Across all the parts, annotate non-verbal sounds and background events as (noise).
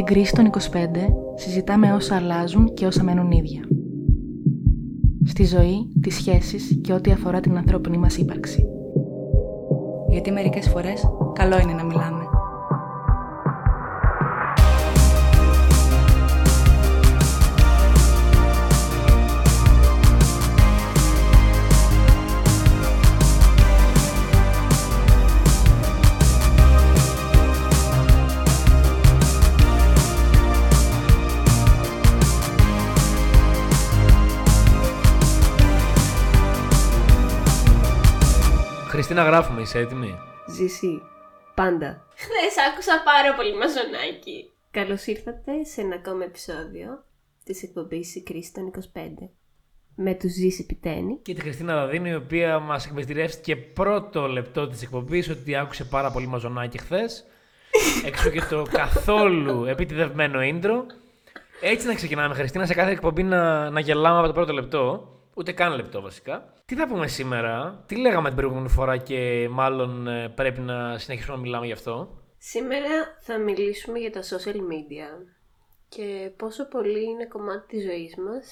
Στην κρίση των 25 συζητάμε όσα αλλάζουν και όσα μένουν ίδια. Στη ζωή, τις σχέσεις και ό,τι αφορά την ανθρώπινη μας ύπαρξη. Γιατί μερικές φορές καλό είναι να μιλάμε. Να γράφουμε, είσαι έτοιμη; Ζησί. Πάντα. Χθες άκουσα πάρα πολύ μαζονάκι. Καλώς ήρθατε σε ένα ακόμα επεισόδιο της εκπομπής Η Κρίση των 25. Με τους Ζήση Πιτένη. Και τη Χριστίνα Δαδίνη, η οποία μας εκμεστηρεύτηκε πρώτο λεπτό της εκπομπής ότι άκουσε πάρα πολύ μαζονάκι χθες. (laughs) Έξω και το καθόλου επιτιδευμένο intro. Έτσι να ξεκινάμε, Χριστίνα, σε κάθε εκπομπή να, να γελάμε από το πρώτο λεπτό. Ούτε καν λεπτό βασικά. Τι θα πούμε σήμερα, τι λέγαμε την προηγούμενη φορά και μάλλον ε, πρέπει να συνεχίσουμε να μιλάμε γι' αυτό; Σήμερα θα μιλήσουμε για τα social media και πόσο πολύ είναι κομμάτι της ζωής μας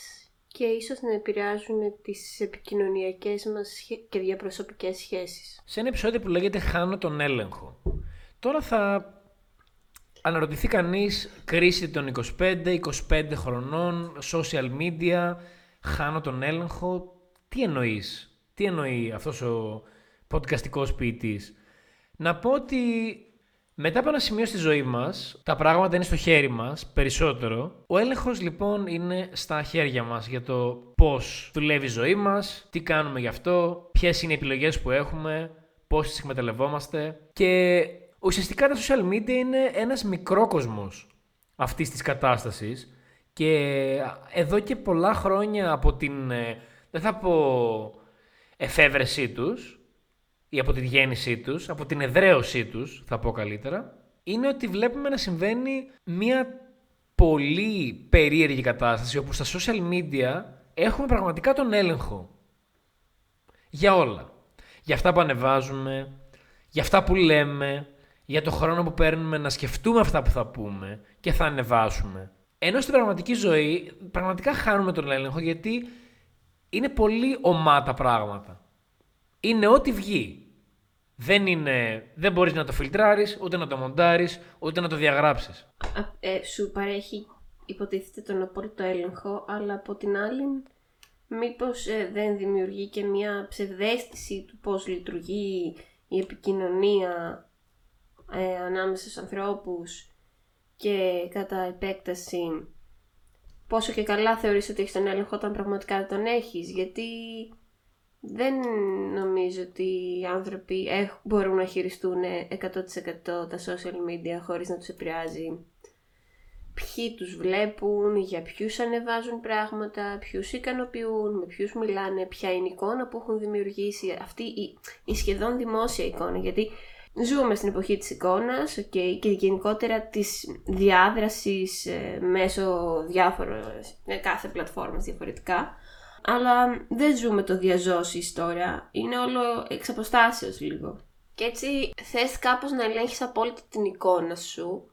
και ίσως να επηρεάζουν τις επικοινωνιακές μας και διαπροσωπικές σχέσεις. Σε ένα επεισόδιο που λέγεται «Χάνω τον έλεγχο». Τώρα θα αναρωτηθεί κανείς κρίση των 25, 25 χρονών, social media, χάνω τον έλεγχο. Τι εννοείς, τι εννοεί αυτός ο podcastικός ποιητής; Να πω ότι μετά από ένα σημείο στη ζωή μας, τα πράγματα είναι στο χέρι μας περισσότερο. Ο έλεγχος λοιπόν είναι στα χέρια μας για το πώς δουλεύει η ζωή μας, τι κάνουμε γι' αυτό, ποιες είναι οι επιλογές που έχουμε, πώς τις εκμεταλλευόμαστε και ουσιαστικά τα social media είναι ένας μικρόκοσμος αυτής της κατάστασης και εδώ και πολλά χρόνια από την, ε, δεν θα πω εφεύρεσή τους ή από τη γέννησή τους, από την εδραίωσή τους θα πω καλύτερα, είναι ότι βλέπουμε να συμβαίνει μια πολύ περίεργη κατάσταση όπου στα social media έχουμε πραγματικά τον έλεγχο για όλα. Για αυτά που ανεβάζουμε, για αυτά που λέμε, για το χρόνο που παίρνουμε να σκεφτούμε αυτά που θα πούμε και θα ανεβάσουμε. Ενώ στην πραγματική ζωή πραγματικά χάνουμε τον έλεγχο γιατί είναι πολύ ομά τα πράγματα. Είναι ό,τι βγει. Δεν, είναι, δεν μπορείς να το φιλτράρεις, ούτε να το μοντάρεις, ούτε να το διαγράψεις. Ε, σου παρέχει υποτίθεται τον απόλυτο έλεγχο, αλλά από την άλλη μήπως ε, δεν δημιουργεί και μια ψευδέστηση του πώς λειτουργεί η επικοινωνία ε, ανάμεσα στους ανθρώπους και κατά επέκταση πόσο και καλά θεωρείς ότι έχεις τον έλεγχο όταν πραγματικά δεν τον έχεις γιατί δεν νομίζω ότι οι άνθρωποι μπορούν να χειριστούν 100% τα social media χωρίς να τους επηρεάζει ποιοι τους βλέπουν, για ποιους ανεβάζουν πράγματα, ποιους ικανοποιούν, με ποιους μιλάνε, ποια είναι η εικόνα που έχουν δημιουργήσει, αυτή η, η σχεδόν δημόσια εικόνα, γιατί Ζούμε στην εποχή της εικόνας okay, και γενικότερα της διάδρασης ε, μέσω διάφορων, ε, κάθε πλατφόρμας διαφορετικά. Αλλά δεν ζούμε το διαζώσεις τώρα, είναι όλο εξ αποστάσεως λίγο. Και έτσι θες κάπως να ελέγχεις απόλυτα την εικόνα σου,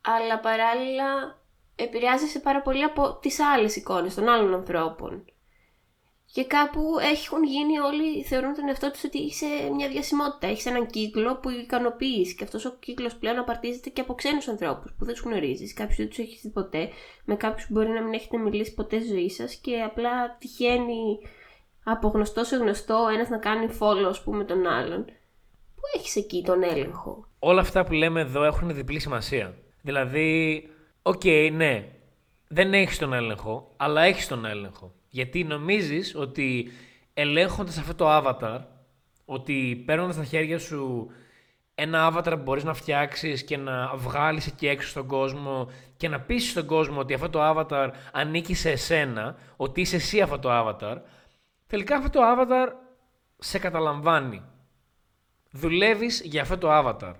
αλλά παράλληλα επηρεάζεσαι πάρα πολύ από τις άλλες εικόνες των άλλων ανθρώπων. Και κάπου έχουν γίνει όλοι, θεωρούν τον εαυτό τους ότι είσαι μια διασημότητα. Έχεις έναν κύκλο που ικανοποιείς. Και αυτός ο κύκλος πλέον απαρτίζεται και από ξένους ανθρώπους που δεν τους γνωρίζεις. Κάποιου δεν τους έχει δει ποτέ. Με κάποιους μπορεί να μην έχετε μιλήσει ποτέ στη ζωή σας. Και απλά τυχαίνει από γνωστό σε γνωστό ένας να κάνει follow, ας πούμε, τον άλλον. Πού έχεις εκεί τον έλεγχο; Όλα αυτά που λέμε εδώ έχουν διπλή σημασία. Δηλαδή, OK, okay, ναι, δεν έχεις τον έλεγχο, αλλά έχεις τον έλεγχο. Γιατί νομίζεις ότι ελέγχοντας αυτό το avatar, ότι παίρνοντας στα χέρια σου ένα avatar που μπορείς να φτιάξεις και να βγάλεις εκεί έξω στον κόσμο και να πείσεις στον κόσμο ότι αυτό το avatar ανήκει σε εσένα, ότι είσαι εσύ αυτό το avatar, τελικά αυτό το avatar σε καταλαμβάνει. Δουλεύεις για αυτό το avatar.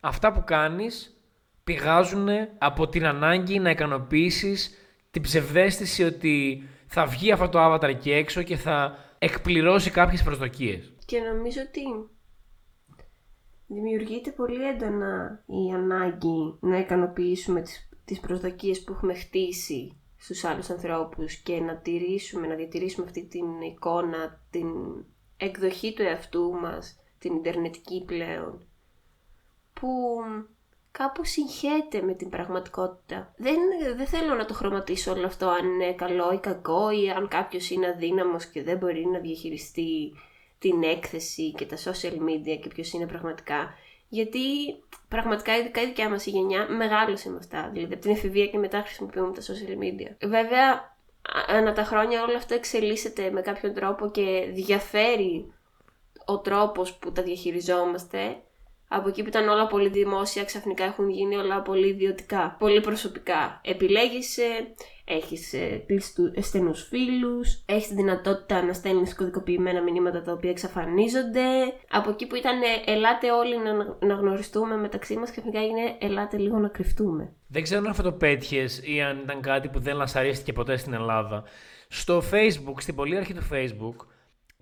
Αυτά που κάνεις πηγάζουν από την ανάγκη να ικανοποιήσεις την ψευδέστηση ότι θα βγει αυτό το avatar εκεί έξω και θα εκπληρώσει κάποιες προσδοκίες. Και νομίζω ότι δημιουργείται πολύ έντονα η ανάγκη να ικανοποιήσουμε τις, τις προσδοκίες που έχουμε χτίσει στους άλλους ανθρώπους και να τηρήσουμε, να διατηρήσουμε αυτή την εικόνα, την εκδοχή του εαυτού μας, την ιντερνετική πλέον, που κάπου συγχέεται με την πραγματικότητα. Δεν, δεν θέλω να το χρωματίσω όλο αυτό αν είναι καλό ή κακό ή αν κάποιος είναι αδύναμος και δεν μπορεί να διαχειριστεί την έκθεση και τα social media και ποιος είναι πραγματικά. Γιατί πραγματικά ειδικά η δικιά μας η γενιά μεγάλωσε με αυτά. Δηλαδή από την εφηβεία και μετά χρησιμοποιούμε τα social media. Βέβαια ανά τα χρόνια όλο αυτό εξελίσσεται με κάποιον τρόπο και διαφέρει ο τρόπος που τα διαχειριζόμαστε από εκεί που ήταν όλα πολύ δημόσια, ξαφνικά έχουν γίνει όλα πολύ ιδιωτικά, πολύ προσωπικά. Επιλέγεις, έχεις ε, στενούς φίλους, έχεις τη δυνατότητα να στέλνεις κωδικοποιημένα μηνύματα τα οποία εξαφανίζονται. Από εκεί που ήταν ελάτε όλοι να, να γνωριστούμε μεταξύ μας, ξαφνικά είναι ελάτε λίγο να κρυφτούμε. Δεν ξέρω αν αυτό το πέτυχες ή αν ήταν κάτι που δεν λασαρίστηκε ποτέ στην Ελλάδα. Στο Facebook, στην πολύ αρχή του Facebook,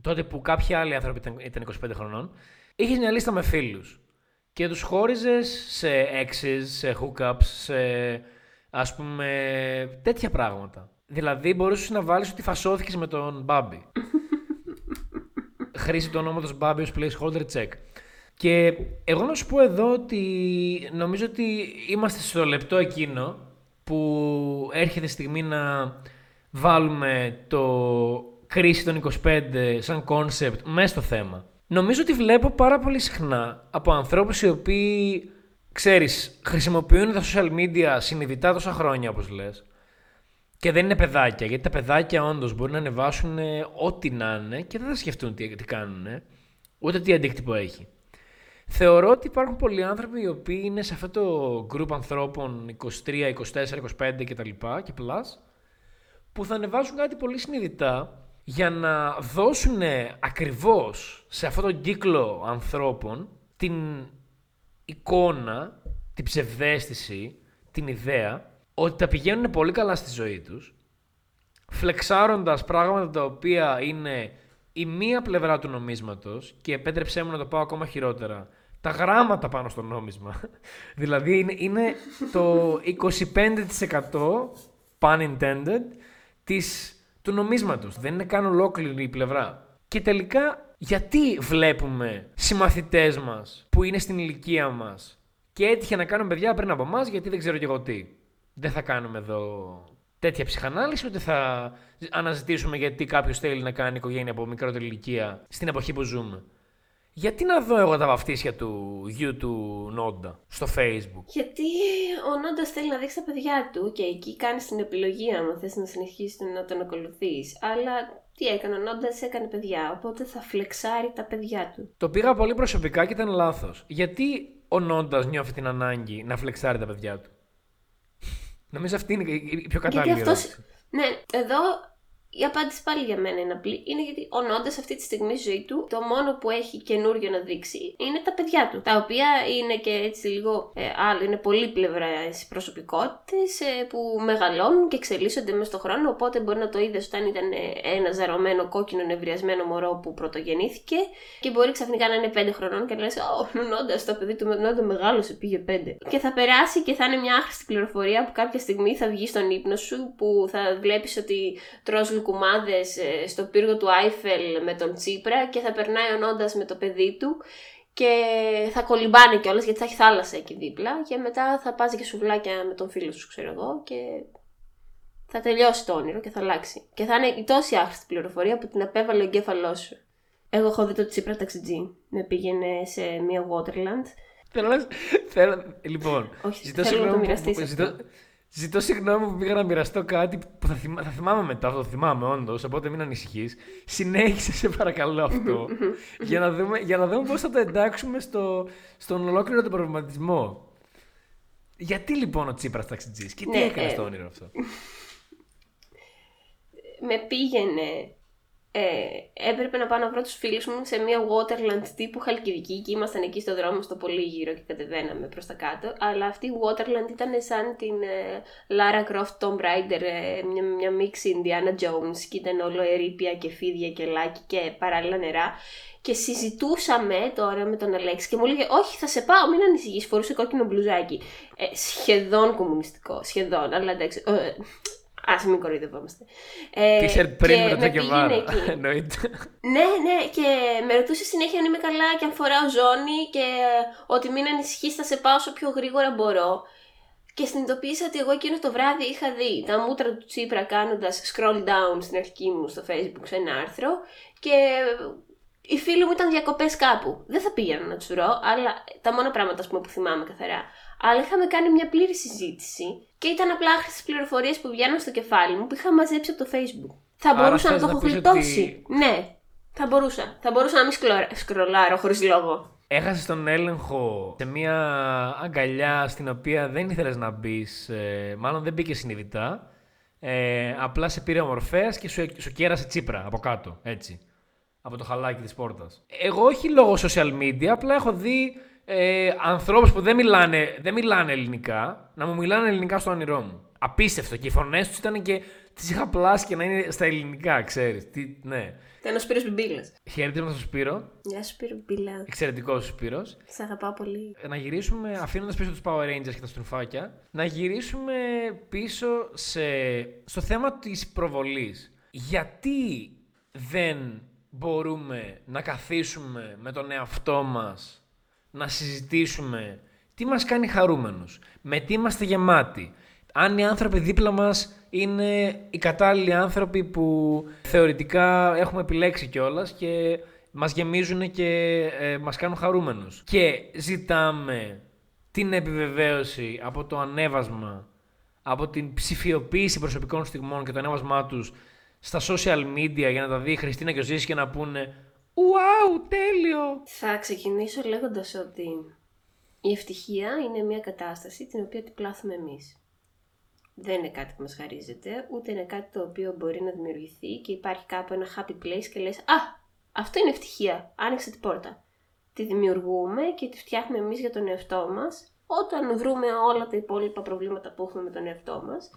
τότε που κάποιοι άλλοι άνθρωποι ήταν, ήταν 25 χρονών, είχες μια λίστα με φίλους και τους χώριζες σε exes, σε hookups, σε ας πούμε τέτοια πράγματα. Δηλαδή μπορούσες να βάλεις ότι φασώθηκες με τον Μπάμπι. (laughs) Χρήση του ονόματος Μπάμπι ως placeholder check. Και εγώ να σου πω εδώ ότι νομίζω ότι είμαστε στο λεπτό εκείνο που έρχεται η στιγμή να βάλουμε το κρίση των 25 σαν concept μέσα στο θέμα. Νομίζω ότι βλέπω πάρα πολύ συχνά από ανθρώπους οι οποίοι, ξέρεις, χρησιμοποιούν τα social media συνειδητά τόσα χρόνια όπως λες και δεν είναι παιδάκια, γιατί τα παιδάκια όντως μπορεί να ανεβάσουν ό,τι να είναι και δεν θα σκεφτούν τι, τι κάνουν, ούτε τι αντίκτυπο έχει. Θεωρώ ότι υπάρχουν πολλοί άνθρωποι οι οποίοι είναι σε αυτό το group ανθρώπων 23, 24, 25 κτλ. και plus, που θα ανεβάσουν κάτι πολύ συνειδητά για να δώσουν ακριβώς σε αυτόν τον κύκλο ανθρώπων την εικόνα, την ψευδέστηση, την ιδέα ότι τα πηγαίνουν πολύ καλά στη ζωή τους φλεξάροντας πράγματα τα οποία είναι η μία πλευρά του νομίσματος και επέτρεψέ μου να το πάω ακόμα χειρότερα τα γράμματα πάνω στο νόμισμα. (laughs) δηλαδή είναι, είναι το 25% pun intended της του νομίσματος. Δεν είναι καν ολόκληρη η πλευρά. Και τελικά, γιατί βλέπουμε συμμαθητές μας που είναι στην ηλικία μας και έτυχε να κάνουν παιδιά πριν από εμάς, γιατί δεν ξέρω και εγώ τι. Δεν θα κάνουμε εδώ τέτοια ψυχανάλυση, ούτε θα αναζητήσουμε γιατί κάποιος θέλει να κάνει οικογένεια από μικρότερη ηλικία στην εποχή που ζούμε. Γιατί να δω εγώ τα βαφτίσια του γιου του Νόντα στο facebook; Γιατί ο Νόντας θέλει να δείξει τα παιδιά του και εκεί κάνει την επιλογή αν θες να συνεχίσεις να τον ακολουθείς. Αλλά τι έκανε, ο Νόντας έκανε παιδιά, οπότε θα φλεξάρει τα παιδιά του. Το πήγα πολύ προσωπικά και ήταν λάθος. Γιατί ο Νόντας νιώθει την ανάγκη να φλεξάρει τα παιδιά του; Νομίζω αυτή είναι η πιο κατάλληλη ερώτηση. Ναι, εδώ η απάντηση πάλι για μένα είναι απλή. Είναι γιατί ο Νόντα αυτή τη στιγμή στη ζωή του το μόνο που έχει καινούριο να δείξει είναι τα παιδιά του. Τα οποία είναι και έτσι λίγο ε, άλλο, είναι πλευρά προσωπικότητες ε, που μεγαλώνουν και εξελίσσονται μέσα στον χρόνο. Οπότε μπορεί να το είδες όταν ήταν ε, ένα ζαρωμένο κόκκινο νευριασμένο μωρό που πρωτογεννήθηκε και μπορεί ξαφνικά να είναι 5 χρονών και να λες: Ω, Νόντα, το παιδί του Νόντα μεγάλωσε, πήγε 5. Και θα περάσει και θα είναι μια άχρηστη πληροφορία που κάποια στιγμή θα βγει στον ύπνο σου που θα βλέπεις ότι τρως κουμάδες ε, στο πύργο του Άιφελ με τον Τσίπρα και θα περνάει ο με το παιδί του και θα κολυμπάνε κιόλας γιατί θα έχει θάλασσα εκεί δίπλα και μετά θα πας και σουβλάκια με τον φίλο σου ξέρω εγώ και θα τελειώσει το όνειρο και θα αλλάξει. Και θα είναι η τόση άχρηστη πληροφορία που την απέβαλε ο εγκέφαλός σου. Εγώ έχω δει το Τσίπρα ταξιτζή. Με πήγαινε σε μια Waterland. Θέλω να. Θέλω... Λοιπόν. Όχι, ζητώ θέλω να το μοιραστείς. Ζητώ... Ζητώ συγγνώμη που πήγα να μοιραστώ κάτι που θα, θυμά, θα θυμάμαι μετά, αυτό το θυμάμαι όντως, οπότε μην ανησυχείς. Συνέχισε, σε παρακαλώ αυτό, (laughs) για να δούμε, για να δούμε πώς θα το εντάξουμε στο, στον ολόκληρο τον προβληματισμό. Γιατί λοιπόν ο Τσίπρας ταξιτζής και τι ναι, έκανε ε, στο όνειρο αυτό; (laughs) Με πήγαινε ε, έπρεπε να πάω να βρω τους φίλους μου σε μια Waterland τύπου Χαλκιδική και ήμασταν εκεί στο δρόμο στο πολύ γύρω και κατεβαίναμε προς τα κάτω. Αλλά αυτή η Waterland ήταν σαν την ε, Lara Croft Tomb Raider, ε, μια, μια μίξη Indiana Jones και ήταν όλο ερήπια και φίδια και λάκι και παράλληλα νερά. Και συζητούσαμε τώρα με τον Αλέξη και μου έλεγε Όχι, θα σε πάω, μην ανησυχείς. Φορούσε κόκκινο μπλουζάκι. Ε, σχεδόν κομμουνιστικό, σχεδόν. Αλλά εντάξει, ε, Α μην κοροϊδευόμαστε. Ε, Τι πριν με το Τζακεβάρα. (laughs) Εννοείται. ναι, ναι, και με ρωτούσε συνέχεια αν είμαι καλά και αν φοράω ζώνη και ότι μην ανησυχείς, θα σε πάω όσο πιο γρήγορα μπορώ. Και συνειδητοποίησα ότι εγώ εκείνο το βράδυ είχα δει τα μούτρα του Τσίπρα κάνοντας scroll down στην αρχική μου στο facebook σε ένα άρθρο και οι φίλοι μου ήταν διακοπές κάπου. Δεν θα πήγαινα να τους αλλά τα μόνα πράγματα πούμε, που θυμάμαι καθαρά. Αλλά είχαμε κάνει μια πλήρη συζήτηση και ήταν απλά άχρηστες πληροφορίες που βγαίνουν στο κεφάλι μου που είχα μαζέψει από το Facebook. Θα μπορούσα να το έχω γλιτώσει. Ναι, θα μπορούσα. Θα μπορούσα να μην σκρολάρω χωρίς λόγο. Έχασες τον έλεγχο σε μια αγκαλιά στην οποία δεν ήθελες να μπεις. Ε, μάλλον δεν μπήκε συνειδητά. Ε, απλά σε πήρε ο και σου, σου κέρασε τσίπρα από κάτω. Έτσι. Από το χαλάκι της πόρτας. Εγώ όχι λόγω social media, απλά έχω δει ε, ανθρώπους που δεν μιλάνε, δεν μιλάνε ελληνικά να μου μιλάνε ελληνικά στο όνειρό μου. Απίστευτο. Και οι φωνές τους ήταν και. Τις είχα πλάσει και να είναι στα ελληνικά, ξέρεις. Τι, ναι. Ήταν ο Σπύρος Μπιμπίλας. Χαίρετε με τον Σπύρο. Γεια σου, Σπύρο Μπιμπίλα. Εξαιρετικό ο Σπύρος. Σ' αγαπάω πολύ. Να γυρίσουμε, αφήνοντας πίσω τους Power Rangers και τα στρουφάκια, να γυρίσουμε πίσω σε, στο θέμα της προβολής. Γιατί δεν μπορούμε να καθίσουμε με τον εαυτό μας να συζητήσουμε τι μας κάνει χαρούμενους, με τι είμαστε γεμάτοι. Αν οι άνθρωποι δίπλα μας είναι οι κατάλληλοι άνθρωποι που θεωρητικά έχουμε επιλέξει κιόλας και μας γεμίζουν και ε, μας κάνουν χαρούμενους. Και ζητάμε την επιβεβαίωση από το ανέβασμα, από την ψηφιοποίηση προσωπικών στιγμών και το ανέβασμά τους στα social media για να τα δει η Χριστίνα και ο Ζήσης και να πούνε Wow, τέλειο! Θα ξεκινήσω λέγοντας ότι η ευτυχία είναι μια κατάσταση την οποία την πλάθουμε εμείς. Δεν είναι κάτι που μας χαρίζεται, ούτε είναι κάτι το οποίο μπορεί να δημιουργηθεί και υπάρχει κάπου ένα happy place και λες «Α, αυτό είναι ευτυχία, άνοιξε την πόρτα». Τη δημιουργούμε και τη φτιάχνουμε εμείς για τον εαυτό μας όταν βρούμε όλα τα υπόλοιπα προβλήματα που έχουμε με τον εαυτό μας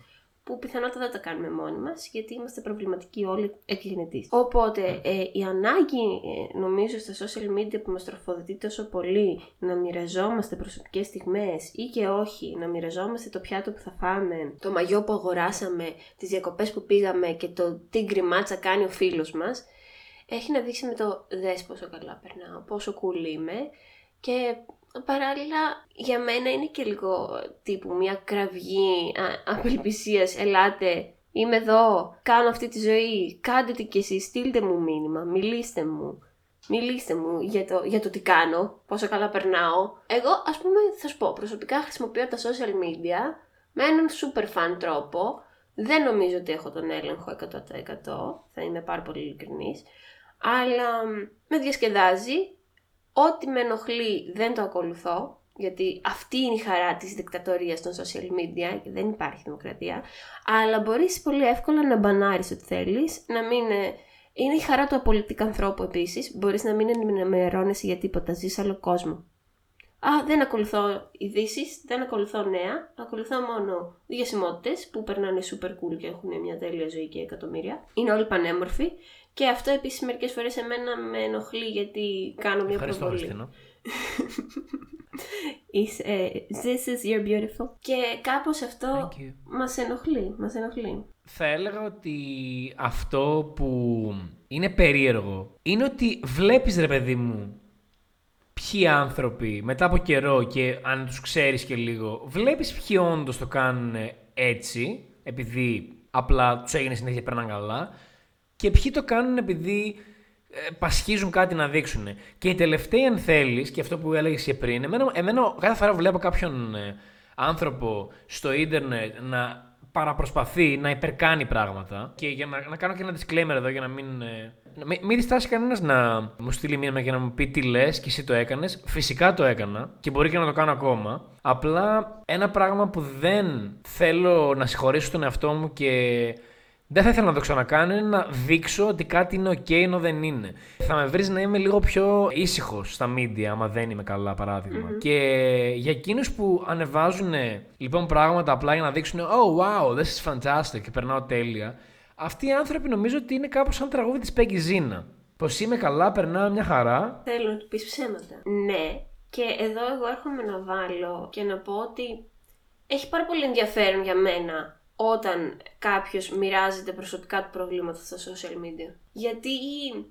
που πιθανότατα δεν τα κάνουμε μόνοι μας, γιατί είμαστε προβληματικοί όλοι εκκληνετή. Οπότε ε, η ανάγκη, ε, νομίζω, στα social media που μας τροφοδοτεί τόσο πολύ να μοιραζόμαστε προσωπικές στιγμές ή και όχι, να μοιραζόμαστε το πιάτο που θα φάμε, το μαγιό που αγοράσαμε, τις διακοπές που πήγαμε και το τι γκριμάτσα κάνει ο φίλος μας, έχει να δείξει με το δες πόσο καλά περνάω, πόσο cool είμαι και παράλληλα για μένα είναι και λίγο τύπου μια κραυγή απελπισίας ελάτε είμαι εδώ, κάνω αυτή τη ζωή, κάντε τι κι εσείς, στείλτε μου μήνυμα, μιλήστε μου. Μιλήστε μου για το, για το τι κάνω, πόσο καλά περνάω. Εγώ, ας πούμε, θα σου πω, προσωπικά χρησιμοποιώ τα social media με έναν super fan τρόπο. Δεν νομίζω ότι έχω τον έλεγχο 100%, θα είμαι πάρα πολύ ειλικρινής. Αλλά με διασκεδάζει, Ό,τι με ενοχλεί δεν το ακολουθώ, γιατί αυτή είναι η χαρά της δικτατορίας των social media και δεν υπάρχει δημοκρατία, αλλά μπορείς πολύ εύκολα να μπανάρεις ό,τι θέλεις, να μην... Ε, είναι η χαρά του απολυτικού ανθρώπου επίσης, μπορείς να μην ενημερώνεσαι για τίποτα, ζεις άλλο κόσμο. Α, δεν ακολουθώ ειδήσεις, δεν ακολουθώ νέα. Ακολουθώ μόνο διασημότητε που περνάνε super cool και έχουν μια τέλεια ζωή και εκατομμύρια. Είναι όλοι πανέμορφοι και αυτό επίσης μερικές φορές εμένα με ενοχλεί γιατί κάνω μια Ευχαριστώ, προβολή. (laughs) Is, uh, this is your beautiful. Και κάπως αυτό μας ενοχλεί, μας ενοχλεί. Θα έλεγα ότι αυτό που είναι περίεργο είναι ότι βλέπεις ρε παιδί μου ποιοι άνθρωποι μετά από καιρό και αν τους ξέρεις και λίγο βλέπεις ποιοι όντως το κάνουν έτσι επειδή απλά τους έγινε συνέχεια περνάνε καλά και ποιοι το κάνουν επειδή ε, πασχίζουν κάτι να δείξουν. Και η τελευταία, αν θέλεις, και αυτό που έλεγες και πριν, εμένα, εμένα κάθε φορά βλέπω κάποιον ε, άνθρωπο στο ίντερνετ να παραπροσπαθεί να υπερκάνει πράγματα. Και για να, να κάνω και ένα disclaimer εδώ για να μην. Ε, μην, μην διστάσει κανένας να μου στείλει μήνυμα και να μου πει τι λες και εσύ το έκανες. Φυσικά το έκανα και μπορεί και να το κάνω ακόμα. Απλά ένα πράγμα που δεν θέλω να συγχωρήσω τον εαυτό μου και δεν θα ήθελα να το ξανακάνω, είναι να δείξω ότι κάτι είναι ok ενώ δεν είναι. Θα με βρεις να είμαι λίγο πιο ήσυχος στα media, άμα δεν είμαι καλά, Και για εκείνους που ανεβάζουν λοιπόν πράγματα απλά για να δείξουν Oh wow, this is fantastic και περνάω τέλεια. Αυτοί οι άνθρωποι νομίζω ότι είναι κάπως σαν τραγούδι της Peggy Zina. Πως είμαι καλά, περνάω μια χαρά. Θέλω να του πεις ψέματα. Ναι, και εδώ εγώ έρχομαι να βάλω και να πω ότι έχει πάρα πολύ ενδιαφέρον για μένα όταν κάποιος μοιράζεται προσωπικά του προβλήματα στα social media. Γιατί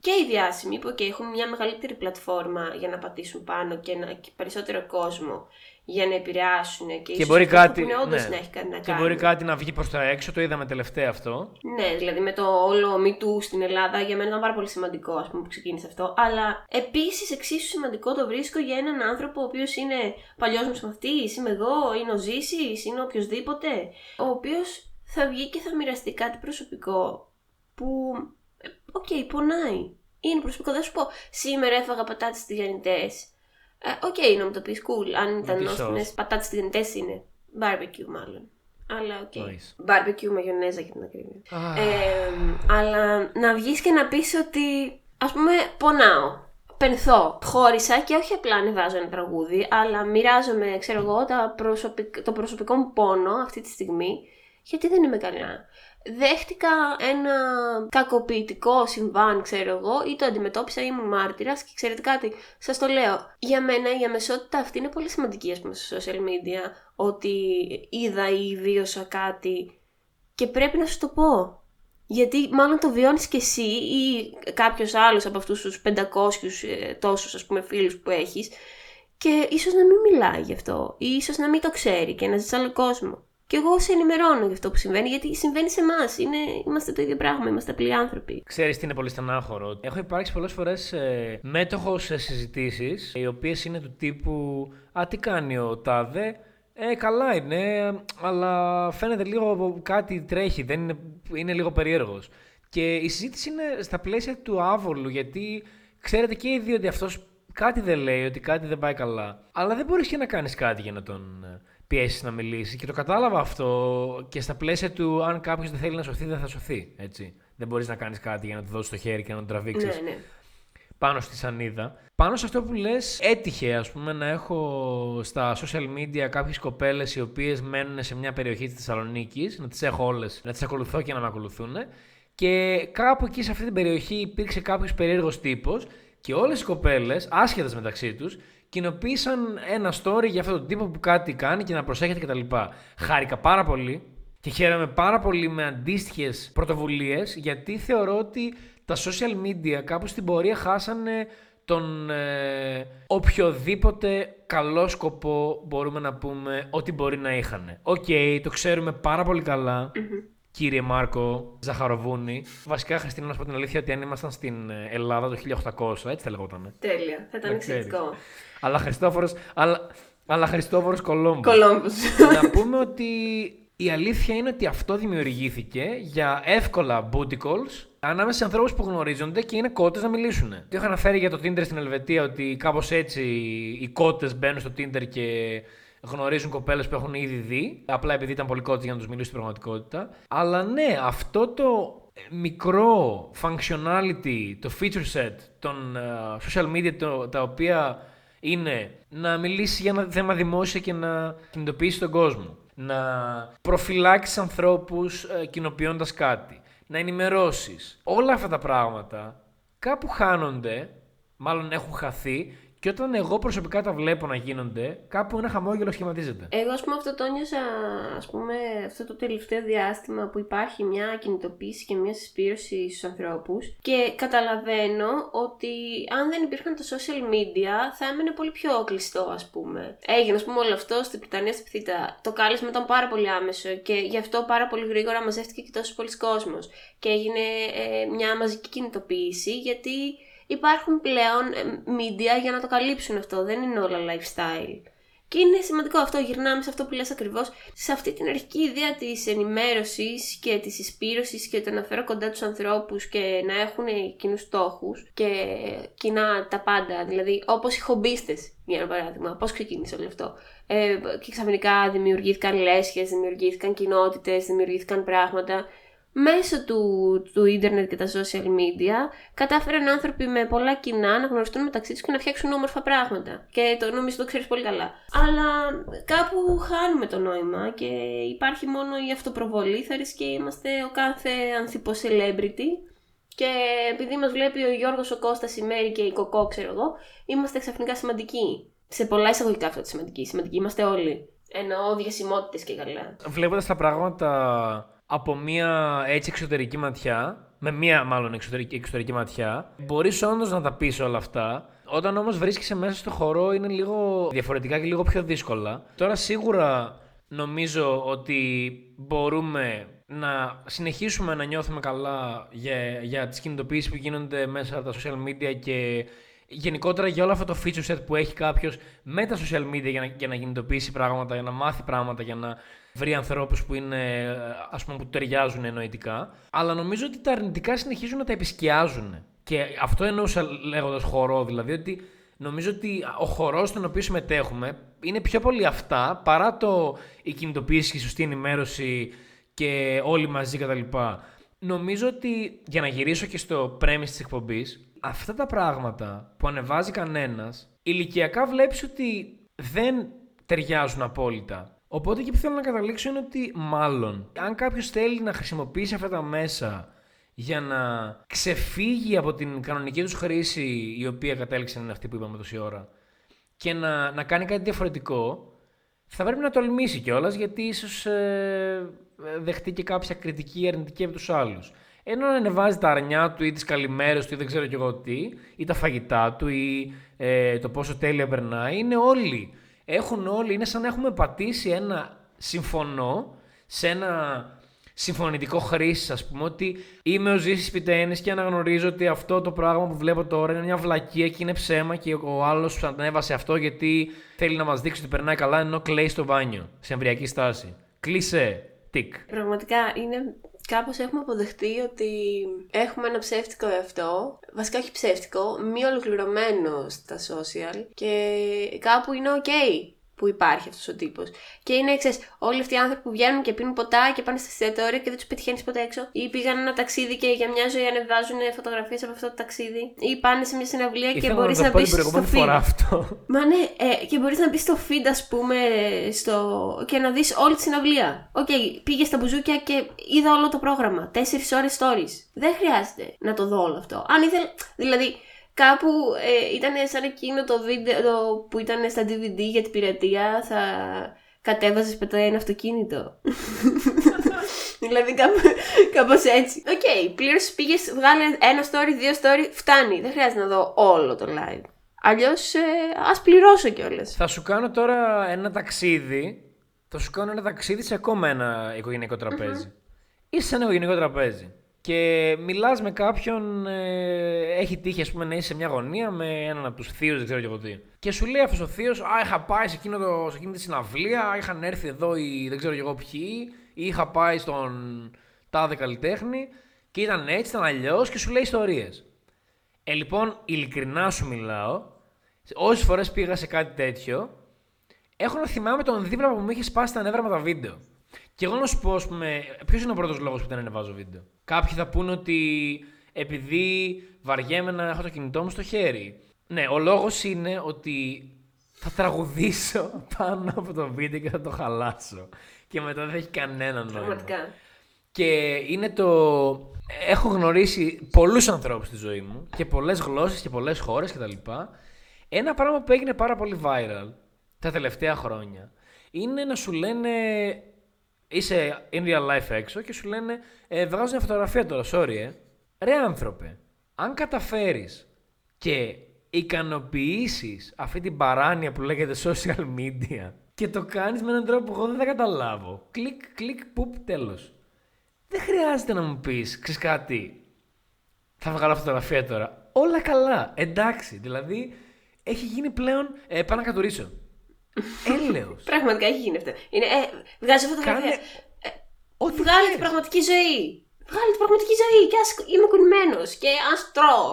και οι διάσημοι που και έχουν μια μεγαλύτερη πλατφόρμα για να πατήσουν πάνω και, να, και περισσότερο κόσμο για να επηρεάσουν και, και μπορεί κάτι, που όντως ναι. να έχει κάτι να κάνει. Και μπορεί κάτι να βγει προς τα έξω, το είδαμε τελευταία αυτό. Ναι, δηλαδή με το όλο MeToo στην Ελλάδα για μένα ήταν πάρα πολύ σημαντικό ας πούμε, που ξεκίνησε αυτό. Αλλά επίσης εξίσου σημαντικό το βρίσκω για έναν άνθρωπο ο οποίος είναι παλιός μου μαθητής, είμαι εγώ, είναι ο Ζήσης, είναι οποιοδήποτε, ο οποίος θα βγει και θα μοιραστεί κάτι προσωπικό που, ε, OK, okay, πονάει. Είναι προσωπικό, δεν σου πω σήμερα έφαγα πατάτες τηγανιτές. Ε, OK, okay, να μου το πεις cool. Αν ήταν νόστιμες πατάτες τηγανιτές είναι. Barbecue μάλλον. Αλλά OK. Okay. Nice. Barbecue μαγιονέζα για την ακρίβεια. Ε, αλλά να βγεις και να πεις ότι ας πούμε πονάω. Πενθώ. Χώρισα και όχι απλά ανεβάζω ένα τραγούδι, αλλά μοιράζομαι, ξέρω εγώ, το προσωπικό μου πόνο αυτή τη στιγμή γιατί δεν είμαι καλά. Δέχτηκα ένα κακοποιητικό συμβάν, ξέρω εγώ, ή το αντιμετώπισα, ήμουν μάρτυρας και ξέρετε κάτι, σας το λέω. Για μένα η αμεσότητα αυτή είναι πολύ σημαντική, ας πούμε, στα social media, ότι είδα ή βίωσα κάτι και πρέπει να σου το πω. Γιατί μάλλον το βιώνεις και εσύ ή κάποιος άλλος από αυτούς τους 500 ε, τόσους ας πούμε φίλους που έχεις και ίσως να μην μιλάει γι' αυτό ή ίσως να μην το ξέρει και να ζει άλλο κόσμο. Και εγώ σε ενημερώνω για αυτό που συμβαίνει, γιατί συμβαίνει σε εμάς. Είμαστε το ίδιο πράγμα, είμαστε απλοί άνθρωποι. Ξέρεις τι είναι πολύ στενάχωρο; Έχω υπάρξει πολλές φορές ε, μέτοχος σε συζητήσεις, οι οποίες είναι του τύπου Α, τι κάνει ο Τάδε; Ε, καλά είναι, αλλά φαίνεται λίγο κάτι τρέχει, δεν είναι, είναι λίγο περίεργος. Και η συζήτηση είναι στα πλαίσια του άβολου, γιατί ξέρετε και οι δύο ότι αυτός κάτι δεν λέει, ότι κάτι δεν πάει καλά. Αλλά δεν μπορείς και να κάνεις κάτι για να τον ε, πιέσει να μιλήσει. Και το κατάλαβα αυτό και στα πλαίσια του αν κάποιος δεν θέλει να σωθεί, δεν θα σωθεί. Έτσι. Δεν μπορείς να κάνεις κάτι για να του δώσεις το χέρι και να τον τραβήξεις. Ναι, ναι. Πάνω στη σανίδα. Πάνω σε αυτό που λες, έτυχε ας πούμε να έχω στα social media κάποιες κοπέλες οι οποίες μένουν σε μια περιοχή της Θεσσαλονίκης, να τις έχω όλες, να τις ακολουθώ και να με ακολουθούν. Και κάπου εκεί σε αυτή την περιοχή υπήρξε κάποιος περίεργος τύπος και όλες οι κοπέλες, άσχετες μεταξύ τους, κοινοποίησαν ένα story για αυτόν τον τύπο που κάτι κάνει και να προσέχετε κτλ. Χάρηκα πάρα πολύ και χαίρομαι πάρα πολύ με αντίστοιχες πρωτοβουλίες γιατί θεωρώ ότι τα social media κάπου στην πορεία χάσανε τον ε, οποιοδήποτε καλό σκοπό μπορούμε να πούμε ότι μπορεί να είχαν. Οκ, το ξέρουμε πάρα πολύ κύριε Μάρκο Ζαχαροβούνη. Βασικά, Χριστίνα, να σου πω την αλήθεια ότι αν ήμασταν στην ε, Ελλάδα το 1800, έτσι θα λεγόταν. Τέλεια, θα ήταν εξαιρετικό. Αλλά Χριστόφορο. Αλλά, αλλά Χριστόφορος Κολόμπος. Κολόμπος. να πούμε ότι η αλήθεια είναι ότι αυτό δημιουργήθηκε για εύκολα booty calls ανάμεσα σε ανθρώπους που γνωρίζονται και είναι κότες να μιλήσουν. Το είχα αναφέρει για το Tinder στην Ελβετία ότι κάπως έτσι οι κότες μπαίνουν στο Tinder και γνωρίζουν κοπέλες που έχουν ήδη δει. Απλά επειδή ήταν πολύ κότες για να τους μιλήσουν στην πραγματικότητα. Αλλά ναι, αυτό το μικρό functionality, το feature set των uh, social media το, τα οποία είναι να μιλήσει για ένα θέμα δημόσια και να κινητοποιήσει τον κόσμο. Να προφυλάξεις ανθρώπους ε, κοινοποιώντας κάτι. Να ενημερώσεις. Όλα αυτά τα πράγματα κάπου χάνονται, μάλλον έχουν χαθεί και όταν εγώ προσωπικά τα βλέπω να γίνονται, κάπου ένα χαμόγελο σχηματίζεται. Εγώ, ας πούμε, αυτό το νιώσα, ας πούμε, αυτό το τελευταίο διάστημα που υπάρχει μια κινητοποίηση και μια συσπήρωση στους ανθρώπους. Και καταλαβαίνω ότι αν δεν υπήρχαν τα social media, θα έμενε πολύ πιο κλειστό, ας πούμε. Έγινε, ας πούμε, όλο αυτό στην Βρυτανία, στη Πθήτα. Το κάλεσμα ήταν πάρα πολύ άμεσο και γι' αυτό πάρα πολύ γρήγορα μαζεύτηκε και τόσος πολλοί κόσμος. Και έγινε ε, μια μαζική κινητοποίηση γιατί υπάρχουν πλέον ε, media για να το καλύψουν αυτό. Δεν είναι όλα lifestyle. Και είναι σημαντικό αυτό, γυρνάμε σε αυτό που λες ακριβώς, σε αυτή την αρχική ιδέα της ενημέρωσης και της εισπήρωσης και το να φέρω κοντά τους ανθρώπους και να έχουν κοινούς στόχους και κοινά τα πάντα, δηλαδή όπως οι χομπίστες, για ένα παράδειγμα, πώς ξεκίνησε όλο αυτό. Ε, και ξαφνικά δημιουργήθηκαν λέσχες, δημιουργήθηκαν κοινότητες, δημιουργήθηκαν πράγματα μέσω του, του ίντερνετ και τα social media κατάφεραν άνθρωποι με πολλά κοινά να γνωριστούν μεταξύ τους και να φτιάξουν όμορφα πράγματα. Και το νομίζω το ξέρεις πολύ καλά. Αλλά κάπου χάνουμε το νόημα και υπάρχει μόνο η αυτοπροβολή. Θα και είμαστε ο κάθε ανθιπό celebrity. Και επειδή μας βλέπει ο Γιώργος, ο Κώστας, η Μέρη και η Κοκό, ξέρω εγώ, είμαστε ξαφνικά σημαντικοί. Σε πολλά εισαγωγικά αυτό τη σημαντική. Σημαντικοί είμαστε όλοι. Εννοώ διασημότητες και καλά. Βλέποντας τα πράγματα από μια έτσι εξωτερική ματιά, με μια μάλλον εξωτερική, εξωτερική ματιά, μπορείς όντως να τα πεις όλα αυτά. Όταν όμως βρίσκεσαι μέσα στο χορό είναι λίγο διαφορετικά και λίγο πιο δύσκολα. Τώρα σίγουρα νομίζω ότι μπορούμε να συνεχίσουμε να νιώθουμε καλά για, για τις κινητοποιήσεις που γίνονται μέσα από τα social media και γενικότερα για όλο αυτό το feature set που έχει κάποιος με τα social media για να, για να κινητοποιήσει πράγματα, για να μάθει πράγματα, για να βρει ανθρώπους που είναι, ας πούμε, που ταιριάζουν εννοητικά. Αλλά νομίζω ότι τα αρνητικά συνεχίζουν να τα επισκιάζουν. Και αυτό εννοούσα λέγοντας χορό, δηλαδή ότι νομίζω ότι ο χορός στον οποίο συμμετέχουμε είναι πιο πολύ αυτά παρά το η κινητοποίηση και η σωστή ενημέρωση και όλοι μαζί κτλ. Νομίζω ότι για να γυρίσω και στο premise της εκπομπής, αυτά τα πράγματα που ανεβάζει κανένας, ηλικιακά βλέπεις ότι δεν ταιριάζουν απόλυτα. Οπότε εκεί που θέλω να καταλήξω είναι ότι μάλλον, αν κάποιος θέλει να χρησιμοποιήσει αυτά τα μέσα για να ξεφύγει από την κανονική τους χρήση, η οποία κατέληξε είναι αυτή που είπαμε τόση ώρα, και να, να κάνει κάτι διαφορετικό, θα πρέπει να τολμήσει κιόλας γιατί ίσως ε, δεχτεί και κάποια κριτική αρνητική από τους άλλους. Ενώ να ανεβάζει τα αρνιά του ή τις καλημέρες του ή δεν ξέρω κι εγώ τι, ή τα φαγητά του ή ε, το πόσο τέλεια περνάει, είναι όλοι έχουν όλοι, είναι σαν να έχουμε πατήσει ένα συμφωνώ σε ένα συμφωνητικό χρήση, ας πούμε, ότι είμαι ο Ζήσης Πιτένης και αναγνωρίζω ότι αυτό το πράγμα που βλέπω τώρα είναι μια βλακεία και είναι ψέμα και ο άλλος που ανέβασε αυτό γιατί θέλει να μας δείξει ότι περνάει καλά ενώ κλαίει στο μπάνιο, σε εμβριακή στάση. Κλείσε. Τικ. Πραγματικά είναι κάπως έχουμε αποδεχτεί ότι έχουμε ένα ψεύτικο εαυτό, βασικά όχι ψεύτικο, μη ολοκληρωμένο στα social και κάπου είναι ok που υπάρχει αυτός ο τύπος. Και είναι εξής, όλοι αυτοί οι άνθρωποι που βγαίνουν και πίνουν ποτά και πάνε στα εστιατόρια και δεν τους πετυχαίνει ποτέ έξω, ή πήγαν ένα ταξίδι και για μια ζωή ανεβάζουν φωτογραφίες από αυτό το ταξίδι, ή πάνε σε μια συναυλία και μπορείς να, μπεις στο feed. Αυτό. Μα ναι, ε, και μπορείς να μπεις στο feed, ας πούμε, στο... και να δεις όλη τη συναυλία. OK, okay, πήγες στα μπουζούκια και είδα όλο το πρόγραμμα. Τέσσερις ώρες stories. Δεν χρειάζεται να το δω όλο αυτό. Αν ήθελα. Δηλαδή, Κάπου ε, ήταν σαν εκείνο το βίντεο που ήταν στα DVD για την πειρατεία. Θα κατέβαζες ποτέ ένα αυτοκίνητο. (laughs) δηλαδή κάπω κάπως έτσι. OK, okay, πλήρωσες, πήγες, βγάλε ένα story, δύο story, φτάνει. Δεν χρειάζεται να δω όλο το live. Αλλιώς ε, ας πληρώσω κιόλας. Θα σου κάνω τώρα ένα ταξίδι. Θα σου κάνω ένα ταξίδι σε ακόμα ένα οικογενειακό τραπέζι. Είσαι σε ένα οικογενειακό τραπέζι και μιλάς με κάποιον, ε, έχει τύχει ας πούμε, να είσαι σε μια γωνία με έναν από τους θείους, δεν ξέρω και εγώ τι. Και σου λέει αυτός ο θείος, α, είχα πάει σε, εκείνο το, σε εκείνη τη συναυλία, είχαν έρθει εδώ οι δεν ξέρω και εγώ ποιοι, ή είχα πάει στον τάδε καλλιτέχνη και ήταν έτσι, ήταν αλλιώς και σου λέει ιστορίες. Ε, λοιπόν, ειλικρινά σου μιλάω, όσες φορές πήγα σε κάτι τέτοιο, έχω να θυμάμαι τον δίπλα που μου είχε σπάσει τα νεύρα με τα βίντεο. Και εγώ να σου πω, ποιος είναι ο πρώτος λόγος που δεν ανεβάζω βίντεο; Κάποιοι θα πούνε ότι επειδή βαριέμαι να έχω το κινητό μου στο χέρι. Ναι, ο λόγος είναι ότι θα τραγουδήσω (laughs) πάνω από το βίντεο και θα το χαλάσω. Και μετά δεν έχει κανένα νόημα. Πραγματικά. Και είναι το. Έχω γνωρίσει πολλούς ανθρώπους στη ζωή μου και πολλές γλώσσες και πολλές χώρες κτλ. Ένα πράγμα που έγινε πάρα πολύ viral τα τελευταία χρόνια είναι να σου λένε είσαι in real life έξω και σου λένε ε, βγάζω μια φωτογραφία τώρα, sorry, ε. Ρε άνθρωπε, αν καταφέρεις και ικανοποιήσεις αυτή την παράνοια που λέγεται social media και το κάνεις με έναν τρόπο που εγώ δεν θα καταλάβω. Κλικ, κλικ, πουπ, τέλος. Δεν χρειάζεται να μου πεις, ξέρεις κάτι, θα βγάλω φωτογραφία τώρα. Όλα καλά, εντάξει, δηλαδή έχει γίνει πλέον, ε, πάω να κατουρίσω. Έλεος. Πραγματικά έχει γίνει αυτό. Είναι, ε, βγάζω φωτογραφία. Κάνε... Ε, βγάλε την πραγματική ζωή. Βγάλε την πραγματική ζωή. Και ας είμαι κουνημένο. Και ας τρώω.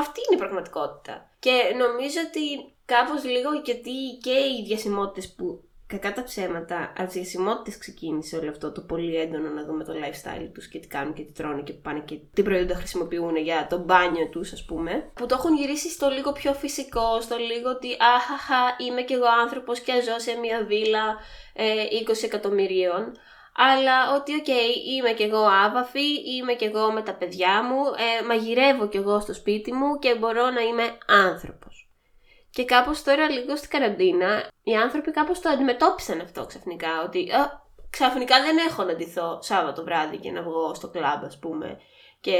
Αυτή είναι η πραγματικότητα. Και νομίζω ότι κάπως λίγο γιατί και οι διασημότητες που κακά τα ψέματα, από τι διασημότητε ξεκίνησε όλο αυτό το πολύ έντονο να δούμε το lifestyle τους και τι κάνουν και τι τρώνε και πάνε και τι προϊόντα χρησιμοποιούν για το μπάνιο τους, ας πούμε. Που το έχουν γυρίσει στο λίγο πιο φυσικό, στο λίγο ότι αχαχα, είμαι κι εγώ άνθρωπος και ζω σε μια βίλα ε, 20 εκατομμυρίων. Αλλά ότι, οκ, είμαι κι εγώ άβαφη, είμαι κι εγώ με τα παιδιά μου, ε, μαγειρεύω κι εγώ στο σπίτι μου και μπορώ να είμαι άνθρωπος. Και κάπως τώρα λίγο στην καραντίνα, οι άνθρωποι κάπως το αντιμετώπισαν αυτό ξαφνικά, ότι α, ξαφνικά δεν έχω να ντυθώ Σάββατο βράδυ και να βγω στο κλαμπ, ας πούμε, και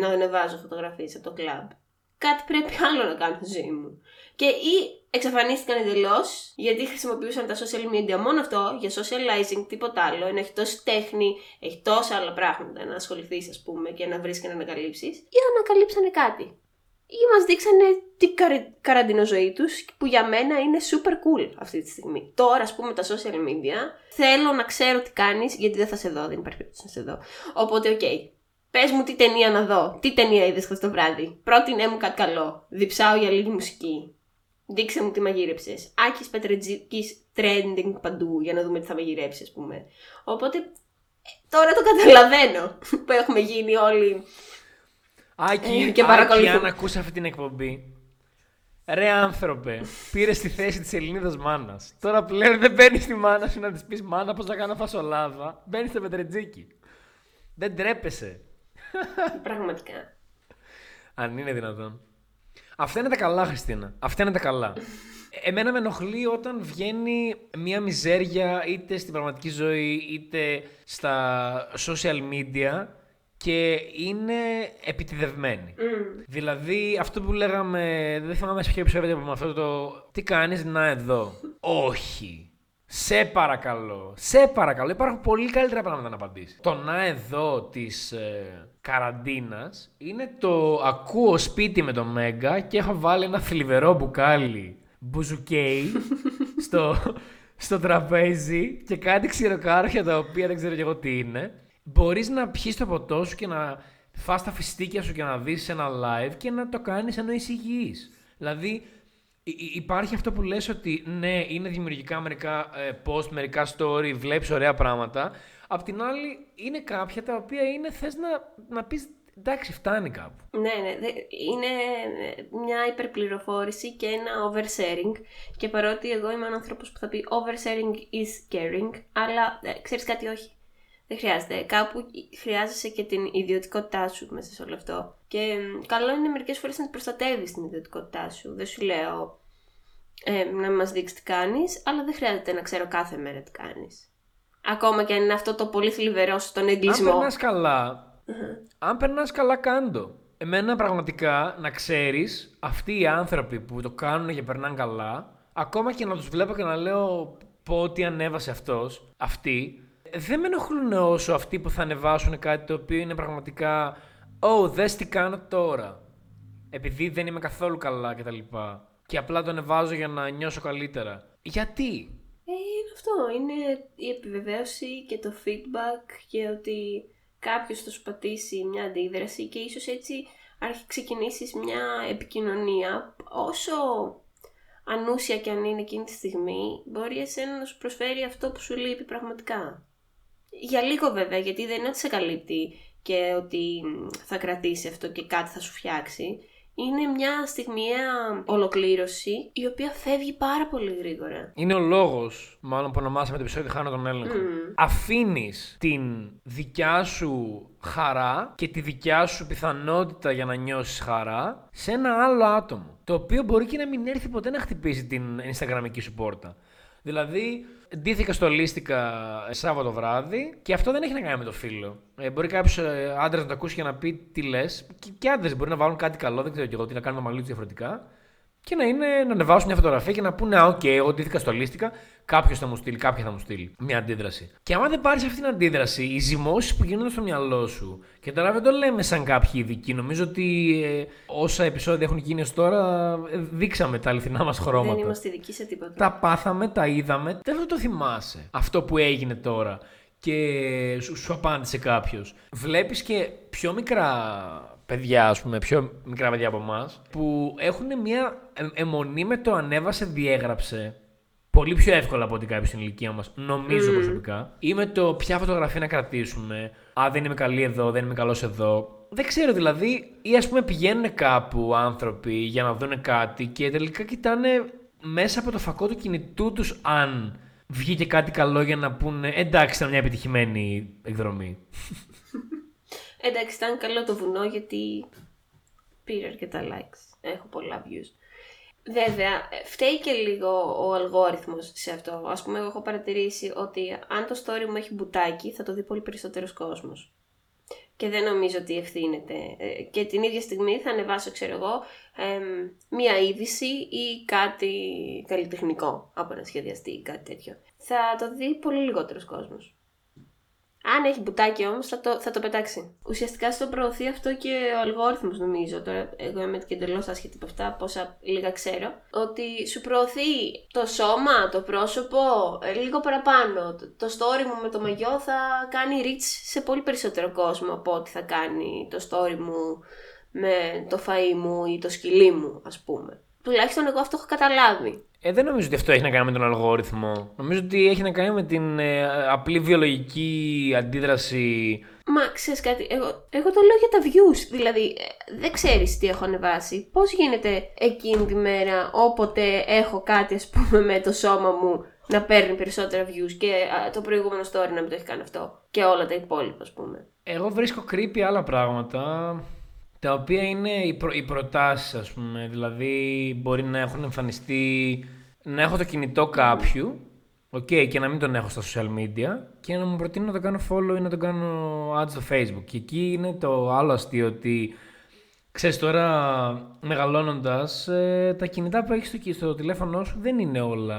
να ανεβάζω φωτογραφίες από το κλαμπ. Κάτι πρέπει άλλο να κάνω στη ζωή μου. Και ή εξαφανίστηκαν εντελώ γιατί χρησιμοποιούσαν τα social media μόνο αυτό για socializing, τίποτα άλλο. Ενώ έχει τόση τέχνη, έχει τόσα άλλα πράγματα να ασχοληθείς, ας πούμε, και να βρει και να ανακαλύψεις, ή ανακαλύψανε κάτι. Ή μας δείξανε την καρ... καραντινοζωή τους, που για μένα είναι super cool αυτή τη στιγμή. Τώρα, ας πούμε, τα social media, θέλω να ξέρω τι κάνεις, γιατί δεν θα σε δω, δεν υπάρχει περίπτωση να σε δω. Οπότε, OK. Okay. Πες μου τι ταινία να δω, τι ταινία είδες χθες το βράδυ. Πρότεινε μου κάτι καλό. Διψάω για λίγη μουσική. Δείξε μου τι μαγείρεψες. Άκης Πετρετζίκης trending παντού για να δούμε τι θα μαγειρέψει, ας πούμε. Οπότε ε, τώρα το καταλαβαίνω (laughs) που έχουμε γίνει όλοι. Άκη, Ε, και και παρακολουθούμε. Άκη, αν ακούσει αυτή την εκπομπή. Ρε άνθρωπε, πήρες τη θέση της Ελληνίδας μάνας. Τώρα πλέον δεν μπαίνεις στη μάνα σου να της πεις μάνα πώς θα κάνω φασολάδα. Μπαίνεις στο Πετρετζίκη. Δεν τρέπεσαι. Πραγματικά. Αν είναι δυνατόν. Αυτά είναι τα καλά, Χριστίνα. Αυτά είναι τα καλά. Εμένα με ενοχλεί όταν βγαίνει μια μιζέρια είτε στην πραγματική ζωή είτε στα social media και είναι επιτιδευμένη. Δηλαδή αυτό που λέγαμε, δεν θυμάμαι σε ποιο επεισόδιο με αυτό το «Τι κάνεις να εδώ». Όχι. Σε παρακαλώ. Σε παρακαλώ. Υπάρχουν πολύ καλύτερα πράγματα να απαντήσεις. Το να εδώ της ε, καραντίνας είναι το ακούω σπίτι με το Μέγκα και έχω βάλει ένα θλιβερό μπουκάλι μπουζουκέι στο, στο τραπέζι και κάτι ξηροκάροχια τα οποία δεν ξέρω και εγώ τι είναι. Μπορείς να πιεις το ποτό σου και να φας τα φιστίκια σου και να δεις ένα live και να το κάνεις ενώ είσαι υγιής. Δηλαδή Υ- υ- Υπάρχει αυτό που λες ότι ναι, είναι δημιουργικά μερικά ε, post, μερικά story, βλέπεις ωραία πράγματα. Απ' την άλλη, είναι κάποια τα οποία είναι θες να, να πεις εντάξει, φτάνει κάπου. Ναι, ναι. δε- Είναι ε, μια υπερπληροφόρηση και ένα oversharing. Και παρότι εγώ είμαι ένα άνθρωπος που θα πει oversharing is caring, αλλά ε, ξέρεις κάτι, όχι. Δεν χρειάζεται. Κάπου χρειάζεσαι και την ιδιωτικότητά σου μέσα σε όλο αυτό. Και μ, καλό είναι μερικές φορές να προστατεύεις την ιδιωτικότητά σου. Δεν σου λέω ε, να μας δείξεις τι κάνεις, αλλά δεν χρειάζεται να ξέρω κάθε μέρα τι κάνεις. Ακόμα και αν είναι αυτό το πολύ θλιβερό στον Αν εγκλισμό. περνάς καλά, αν περνάς καλά κάντο. Εμένα πραγματικά να ξέρεις, αυτοί οι άνθρωποι που το κάνουν και περνάνε καλά, ακόμα και να τους βλέπω και να λέω πω ότι ανέβασε αυτός, αυτοί, δεν με ενοχλούν όσο αυτοί που θα ανεβάσουν κάτι το οποίο είναι πραγματικά «Ω, δες τι κάνω τώρα». Επειδή δεν είμαι καθόλου καλά κτλ. Και απλά το ανεβάζω για να νιώσω καλύτερα. Γιατί; Ε, είναι αυτό. Είναι η επιβεβαίωση και το feedback και ότι κάποιος θα σου πατήσει μια αντίδραση και ίσως έτσι αρχι- ξεκινήσεις μια επικοινωνία όσο ανούσια και αν είναι εκείνη τη στιγμή μπορεί εσένα να σου προσφέρει αυτό που σου λείπει πραγματικά. Για λίγο βέβαια, γιατί δεν είναι ότι σε καλύπτει και ότι μ, θα κρατήσει αυτό και κάτι θα σου φτιάξει. Είναι μια στιγμιαία ολοκλήρωση η οποία φεύγει πάρα πολύ γρήγορα. Είναι ο λόγος, μάλλον που ονομάσαμε το επεισόδιο Χάνω τον έλεγχο. Αφήνεις την δικιά σου χαρά και τη δικιά σου πιθανότητα για να νιώσεις χαρά σε ένα άλλο άτομο. Το οποίο μπορεί και να μην έρθει ποτέ να χτυπήσει την Instagramική σου πόρτα. Δηλαδή, ντύθηκα στολίστηκα Σάββατο βράδυ και αυτό δεν έχει να κάνει με το φύλο. Ε, μπορεί κάποιος ε, άντρας να το ακούσει και να πει τι λες. Και, και άντρες μπορεί να βάλουν κάτι καλό, δεν ξέρω και εγώ τι να κάνουν το μαλλί τους διαφορετικά. Και να, είναι, να ανεβάσουν μια φωτογραφία και να πούνε Α, οκ, εγώ ντύθηκα στολίστηκα. Κάποιος θα μου στείλει, κάποια θα μου στείλει μια αντίδραση. Και άμα δεν πάρεις αυτή την αντίδραση, οι ζυμώσεις που γίνονται στο μυαλό σου, και τώρα δεν το λέμε σαν κάποιοι ειδικοί, νομίζω ότι ε, όσα επεισόδια έχουν γίνει ως τώρα, ε, δείξαμε τα αληθινά μας χρώματα. Δεν είμαστε ειδικοί σε τίποτα. Τα πάθαμε, τα είδαμε, δεν θα το θυμάσαι. Αυτό που έγινε τώρα και σου, σου απάντησε κάποιος. Βλέπεις και πιο μικρά παιδιά, ας πούμε, πιο μικρά παιδιά από εμάς, που έχουν μια ε- αιμονή με το ανέβασε, διέγραψε. πολύ πιο εύκολα από ότι κάποιοι στην ηλικία μας, νομίζω προσωπικά. Ή με το ποια φωτογραφία να κρατήσουμε. Α, δεν είμαι καλή εδώ, δεν είμαι καλός εδώ. Δεν ξέρω δηλαδή, ή ας πούμε πηγαίνουν κάπου άνθρωποι για να δουν κάτι και τελικά κοιτάνε μέσα από το φακό του κινητού τους αν βγήκε κάτι καλό για να πούνε εντάξει, ήταν μια επιτυχημένη εκδρομή. Εντάξει, ήταν καλό το βουνό γιατί πήρε αρκετά likes. Έχω πολλά views. Βέβαια, φταίει και λίγο ο αλγόριθμος σε αυτό. Ας πούμε, εγώ έχω παρατηρήσει ότι αν το story μου έχει μπουτάκι, θα το δει πολύ περισσότερος κόσμος. Και δεν νομίζω ότι ευθύνεται. Ε, Και την ίδια στιγμή θα ανεβάσω, ξέρω εγώ, εμ, μία είδηση ή κάτι καλλιτεχνικό από ένα σχεδιαστή ή κάτι τέτοιο. Θα το δει πολύ λιγότερος κόσμος. Αν έχει μπουτάκι όμως, θα το, θα το πετάξει. Ουσιαστικά στο προωθεί αυτό και ο αλγόριθμος νομίζω. Τώρα, εγώ είμαι και εντελώς άσχετη από αυτά, πόσα λίγα ξέρω. Ότι σου προωθεί το σώμα, το πρόσωπο, ε, λίγο παραπάνω. Το, το story μου με το μαγιό θα κάνει reach σε πολύ περισσότερο κόσμο από ό,τι θα κάνει το story μου με το φαΐ μου ή το σκυλί μου, ας πούμε. Τουλάχιστον εγώ αυτό έχω καταλάβει. Ε, δεν νομίζω ότι αυτό έχει να κάνει με τον αλγόριθμο. Νομίζω ότι έχει να κάνει με την ε, απλή βιολογική αντίδραση. Μα ξέρεις κάτι, εγώ, εγώ το λέω για τα views. Δηλαδή, ε, δεν ξέρεις τι έχω ανεβάσει. Πώς γίνεται εκείνη τη μέρα, όποτε έχω κάτι, ας πούμε, με το σώμα μου να παίρνει περισσότερα views και α, το προηγούμενο story να μην το έχει κάνει αυτό. Και όλα τα υπόλοιπα, ας πούμε. Εγώ βρίσκω creepy άλλα πράγματα, τα οποία είναι οι, προ... οι προτάσεις, ας πούμε. Δηλαδή, μπορεί να έχουν εμφανιστεί, να έχω το κινητό κάποιου, οκ, και να μην τον έχω στα social media, και να μου προτείνει να το κάνω follow ή να το κάνω add στο facebook. Και εκεί είναι το άλλο αστείο ότι, ξέρεις τώρα, μεγαλώνοντας, ε, τα κινητά που έχεις στο, στο τηλέφωνο σου δεν είναι όλα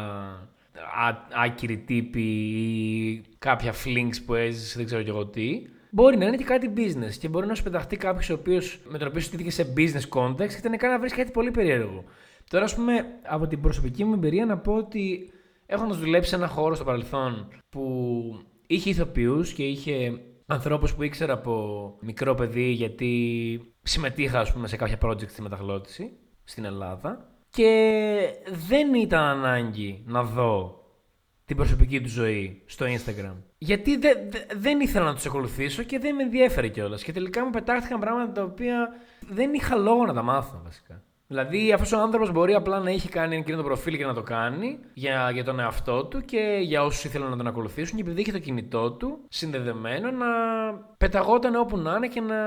α- άκυροι τύποι ή κάποια flings που έζησες, δεν ξέρω κι εγώ τι. Μπορεί να είναι και κάτι business και μπορεί να σου πεταχτεί κάποιος με τον οποίο σου στήθηκε σε business context και τελικά να βρεις κάτι πολύ περίεργο. Τώρα, ας πούμε, από την προσωπική μου εμπειρία να πω ότι έχοντας δουλέψει σε ένα χώρο στο παρελθόν που είχε ηθοποιούς και είχε ανθρώπους που ήξερα από μικρό παιδί γιατί συμμετείχα ας πούμε, σε κάποια project στη μεταγλώτηση στην Ελλάδα και δεν ήταν ανάγκη να δω την προσωπική του ζωή στο Instagram. Γιατί δε- δε- δεν ήθελα να τους ακολουθήσω και δεν με ενδιέφερε κιόλας. Και τελικά μου πετάχτηκαν πράγματα τα οποία δεν είχα λόγο να τα μάθω βασικά. Δηλαδή, αυτός ο άνθρωπος μπορεί απλά να έχει κάνει εκείνο το προφίλ και να το κάνει για, για τον εαυτό του και για όσους ήθελαν να τον ακολουθήσουν. Και επειδή είχε το κινητό του συνδεδεμένο, να πεταγόταν όπου να είναι και να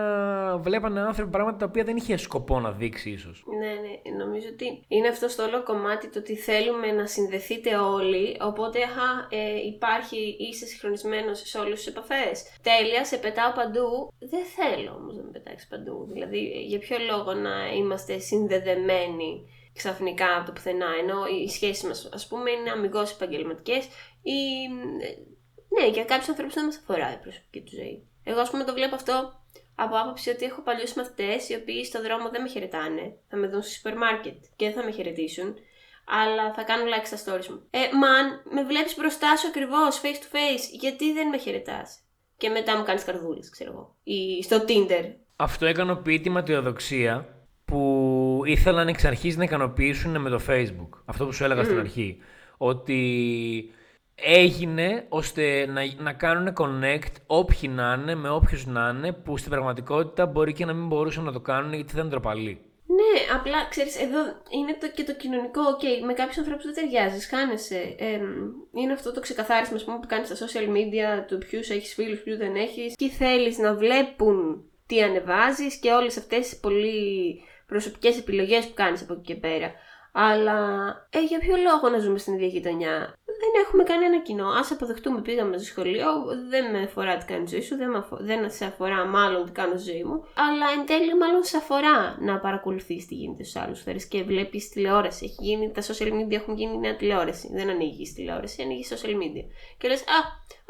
βλέπανε άνθρωποι πράγματα τα οποία δεν είχε σκοπό να δείξει, ίσως. Ναι, ναι, νομίζω ότι είναι αυτό στο όλο κομμάτι το ότι θέλουμε να συνδεθείτε όλοι, οπότε αχα, ε, υπάρχει, είσαι συγχρονισμένος σε όλες τις επαφές. Τέλεια, σε πετάω παντού. Δεν θέλω όμως να με πετάξεις παντού. Δηλαδή, για ποιο λόγο να είμαστε συνδεδεμένοι ξαφνικά από το πουθενά, ενώ οι σχέσεις μας, ας πούμε, είναι αμυγός επαγγελματικές ή... ε, Ναι, για κάποιους ανθρώπους δεν μας αφορά η προσωπική του ζωή. Εγώ, ας πούμε, το βλέπω αυτό από άποψη ότι έχω παλιούς μαθητές οι οποίοι στον δρόμο δεν με χαιρετάνε. Θα με δουν στο σούπερ μάρκετ και δεν θα με χαιρετήσουν. Αλλά θα κάνουν like στα stories μου. Ε, μαν, με βλέπεις μπροστά σου ακριβώς, face to face. Γιατί δεν με χαιρετάς; Και μετά μου κάνεις καρδούλες, ξέρω εγώ. Ή στο Tinder. Αυτό ικανοποιεί τη ματαιοδοξία που ήθελαν εξ αρχής να ικανοποιήσουν με το Facebook. Αυτό που σου έλεγα στην αρχή. Ότι έγινε ώστε να, να κάνουν connect όποιοι να είναι με όποιους να είναι που στην πραγματικότητα μπορεί και να μην μπορούσαν να το κάνουν γιατί ήταν ντροπαλοί. Ναι, απλά ξέρεις, εδώ είναι το, και το κοινωνικό. Οκ, με κάποιους ανθρώπους δεν ταιριάζεις, χάνεσαι. Εμ, είναι αυτό το ξεκαθάρισμα ας πούμε, που κάνεις στα social media του ποιους έχεις φίλους, ποιους δεν έχεις. Τι θέλεις να βλέπουν τι ανεβάζεις και όλες αυτές τι πολύ προσωπικές επιλογές που κάνεις από εκεί και πέρα. Αλλά ε, για ποιο λόγο να ζούμε στην ίδια γειτονιά; Δεν έχουμε κανένα κοινό. Α αποδεχτούμε, πήγαμε στο σχολείο, δεν με αφορά τι κάνει η ζωή σου, δεν, με αφο- δεν σε αφορά μάλλον τι κάνω στη ζωή μου. Αλλά εν τέλει, μάλλον σε αφορά να παρακολουθείς τι γίνεται στους άλλους φορές και βλέπεις τηλεόραση. Έχει γίνει, τα social media έχουν γίνει νέα τηλεόραση. Δεν ανοίγεις τηλεόραση, ανοίγεις social media. Και λες, Α,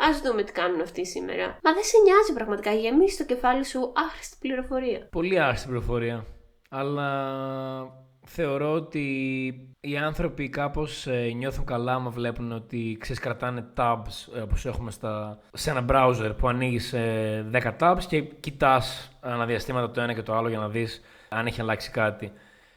ας δούμε τι κάνουν αυτοί σήμερα. Μα δεν σε νοιάζει πραγματικά. Γεμίσει το κεφάλι σου άχρηστη πληροφορία. Πολύ άριστη πληροφορία. Αλλά θεωρώ ότι οι άνθρωποι κάπως ε, νιώθουν καλά άμα βλέπουν ότι ξέρεις, κρατάνε tabs ε, όπως έχουμε στα, σε ένα browser που ανοίγεις ε, 10 tabs και κοιτάς αναδιαστήματα το ένα και το άλλο για να δεις αν έχει αλλάξει κάτι.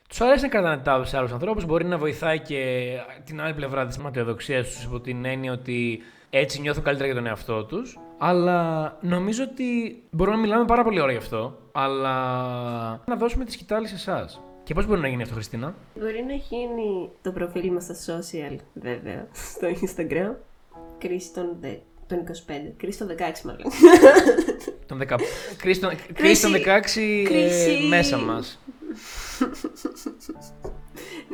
Τους αρέσει να κρατάνε τάπε σε άλλους ανθρώπους. Μπορεί να βοηθάει και την άλλη πλευρά της ματαιοδοξίας τους υπό την έννοια ότι έτσι νιώθουν καλύτερα για τον εαυτό τους. Αλλά νομίζω ότι μπορούμε να μιλάμε πάρα πολύ ώρα γι' αυτό. Αλλά να δώσουμε τη σκητάλη σε εσάς. Και πώς μπορεί να γίνει αυτό, Χριστίνα; Μπορεί να γίνει το προφίλ μας στα social, βέβαια, στο Instagram. Κρίση των, δε- των 25. Κρίση των 16 μάλλον. Τον 10... Κρίση τον- Κρίση των 16 ε, κρίση. μέσα μας.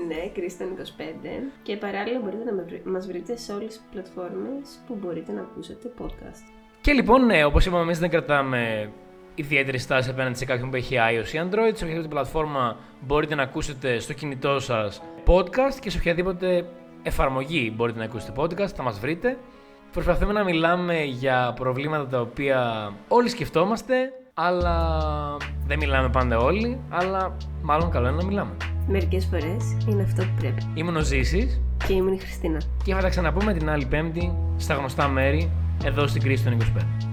ναι, κρίση των 25. Και παράλληλα μπορείτε να με βρει- μας βρείτε σε όλες τις πλατφόρμες που μπορείτε να ακούσετε podcast. Και λοιπόν, ναι, όπως είπαμε, εμείς δεν κρατάμε ιδιαίτερη στάση απέναντι σε κάποιον που έχει iOS ή Android. Σε οποιαδήποτε πλατφόρμα μπορείτε να ακούσετε στο κινητό σας podcast και σε οποιαδήποτε εφαρμογή μπορείτε να ακούσετε podcast, θα μας βρείτε. Προσπαθούμε να μιλάμε για προβλήματα τα οποία όλοι σκεφτόμαστε, αλλά δεν μιλάμε πάντα όλοι, αλλά μάλλον καλό είναι να μιλάμε. Μερικές φορές είναι αυτό που πρέπει. Ήμουν ο Ζήσης Και ήμουν η Χριστίνα. και θα τα ξαναπούμε την άλλη Πέμπτη στα γνωστά μέρη εδώ στην κρίση των 25.